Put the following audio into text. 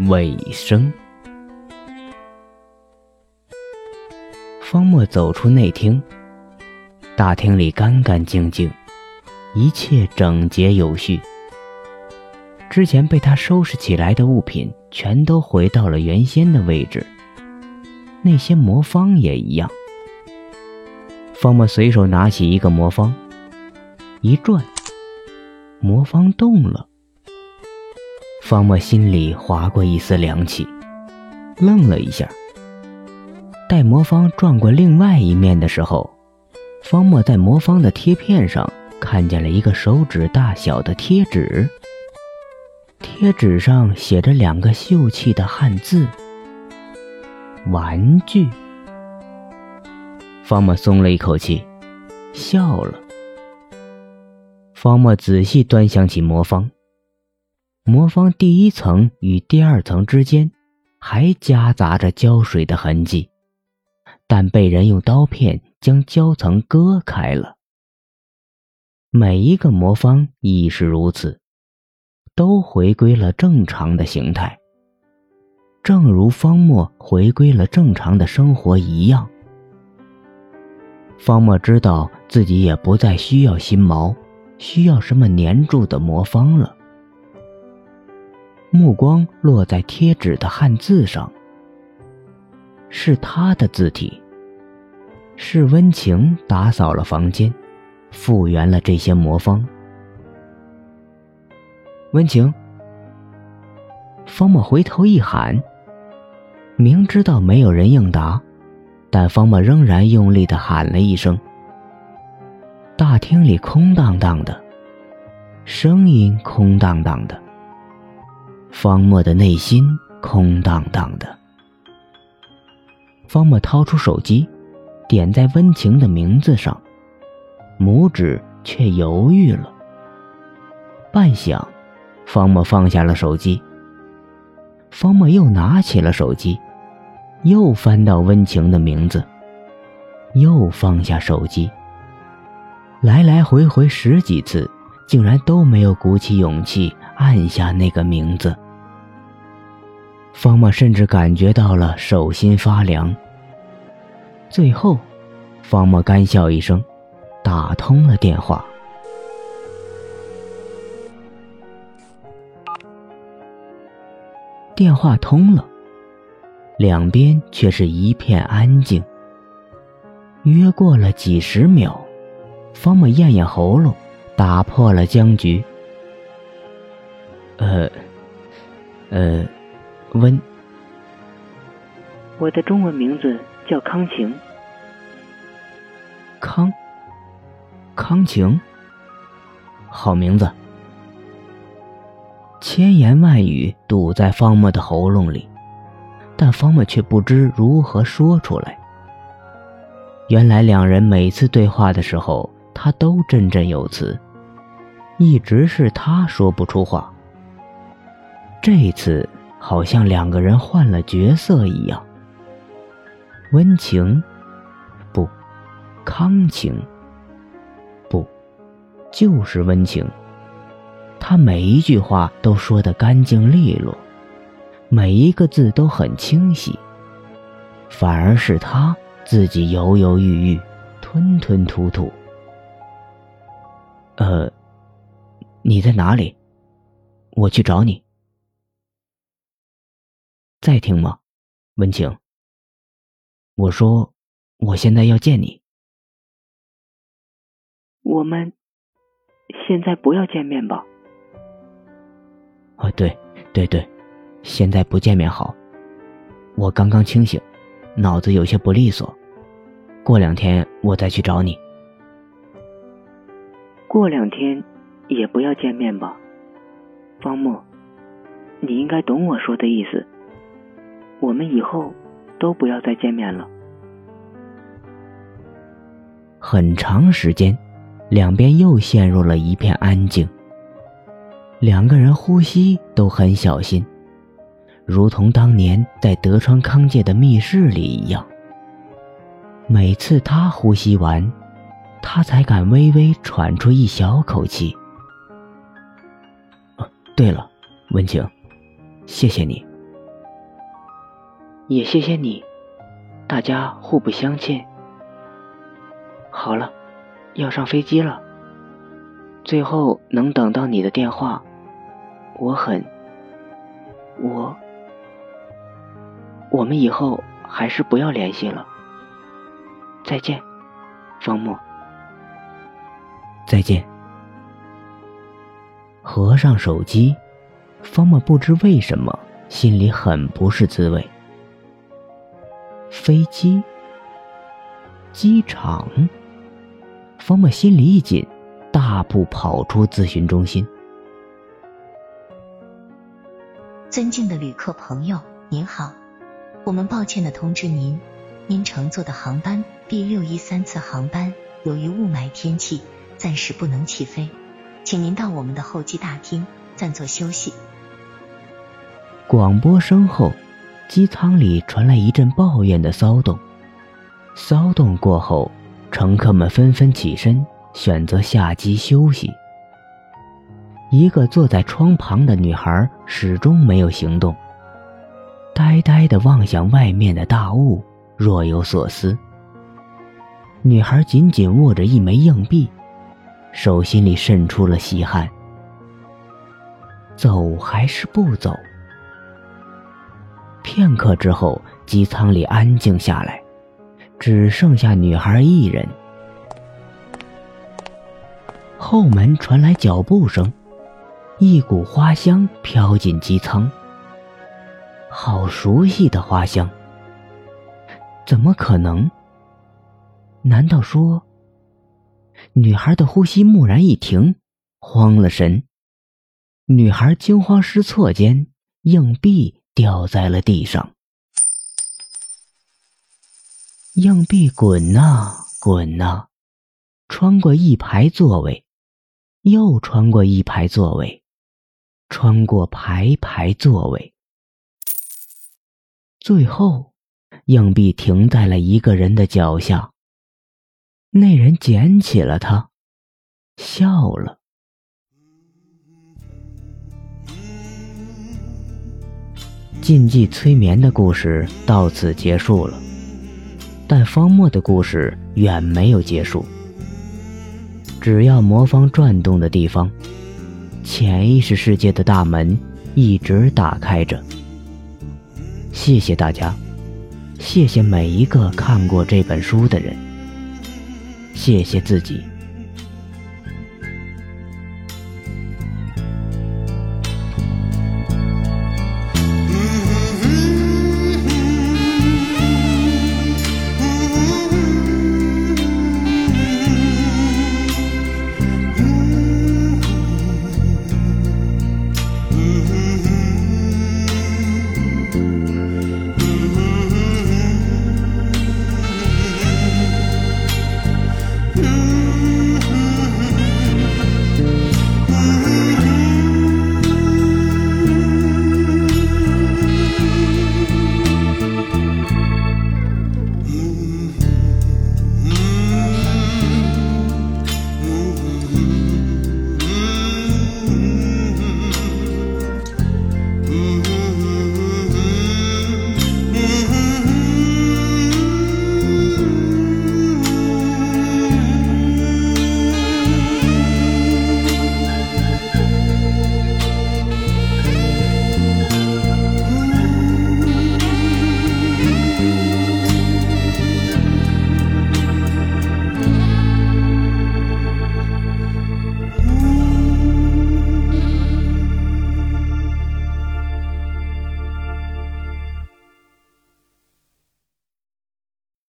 尾声。方墨走出内厅，大厅里干干净净，一切整洁有序。之前被他收拾起来的物品全都回到了原先的位置，那些魔方也一样。方墨随手拿起一个魔方，一转，魔方动了。方墨心里划过一丝凉气，愣了一下。待魔方转过另外一面的时候，方墨在魔方的贴片上看见了一个手指大小的贴纸。贴纸上写着两个秀气的汉字：“玩具。”方墨松了一口气，笑了。方墨仔细端详起魔方，魔方第一层与第二层之间还夹杂着胶水的痕迹，但被人用刀片将胶层割开了。每一个魔方亦是如此，都回归了正常的形态，正如方墨回归了正常的生活一样。方墨知道自己也不再需要心锚，需要什么粘住的魔方了。目光落在贴纸的汉字上，是他的字体。是温情打扫了房间，复原了这些魔方。温情，方墨回头一喊，明知道没有人应答。但方默仍然用力的喊了一声。大厅里空荡荡的，声音空荡荡的，方墨的内心空荡荡的。方墨掏出手机，点在温情的名字上，拇指却犹豫了。半晌，方墨放下了手机。方墨又拿起了手机。又翻到温情的名字，又放下手机。来来回回十几次，竟然都没有鼓起勇气按下那个名字。方墨甚至感觉到了手心发凉。最后，方墨干笑一声，打通了电话。电话通了。两边却是一片安静。约过了几十秒，方木咽咽喉咙，打破了僵局。呃，呃，温。我的中文名字叫康晴。康。康晴。好名字。千言万语堵在方墨的喉咙里。但方墨却不知如何说出来。原来两人每次对话的时候，他都振振有词，一直是他说不出话。这次好像两个人换了角色一样。温情，不，康情，不，就是温情。他每一句话都说得干净利落。每一个字都很清晰，反而是他自己犹犹豫豫、吞吞吐吐。呃，你在哪里？我去找你。在听吗，温情？我说，我现在要见你。我们现在不要见面吧？啊，对，对对。现在不见面好，我刚刚清醒，脑子有些不利索。过两天我再去找你。过两天也不要见面吧，方木，你应该懂我说的意思。我们以后都不要再见面了。很长时间，两边又陷入了一片安静。两个人呼吸都很小心。如同当年在德川康介的密室里一样，每次他呼吸完，他才敢微微喘出一小口气。哦，对了，文晴，谢谢你，也谢谢你，大家互不相欠。好了，要上飞机了。最后能等到你的电话，我很……我……我们以后还是不要联系了。再见，方墨。再见。合上手机，方墨不知为什么心里很不是滋味。飞机，机场。方墨心里一紧，大步跑出咨询中心。尊敬的旅客朋友，您好，我们抱歉的通知您，您乘坐的航班 B 六一三次航班由于雾霾天气，暂时不能起飞，请您到我们的候机大厅暂作休息。广播声后，机舱里传来一阵抱怨的骚动。骚动过后。乘客们纷纷起身，选择下机休息。一个坐在窗旁的女孩始终没有行动，呆呆地望向外面的大雾，若有所思。女孩紧紧握着一枚硬币，手心里渗出了细汗。走还是不走？片刻之后，机舱里安静下来。只剩下女孩一人。后门传来脚步声，一股花香飘进机舱。好熟悉的花香，怎么可能？难道说……女孩的呼吸蓦然一停，慌了神。女孩惊慌失措间，硬币掉在了地上。硬币滚呐滚呐，穿过一排座位，又穿过一排座位，穿过排排座位，最后，硬币停在了一个人的脚下。那人捡起了它，笑了。禁忌催眠的故事到此结束了。但方墨的故事远没有结束。只要魔方转动的地方，潜意识世界的大门一直打开着。谢谢大家，谢谢每一个看过这本书的人，谢谢自己。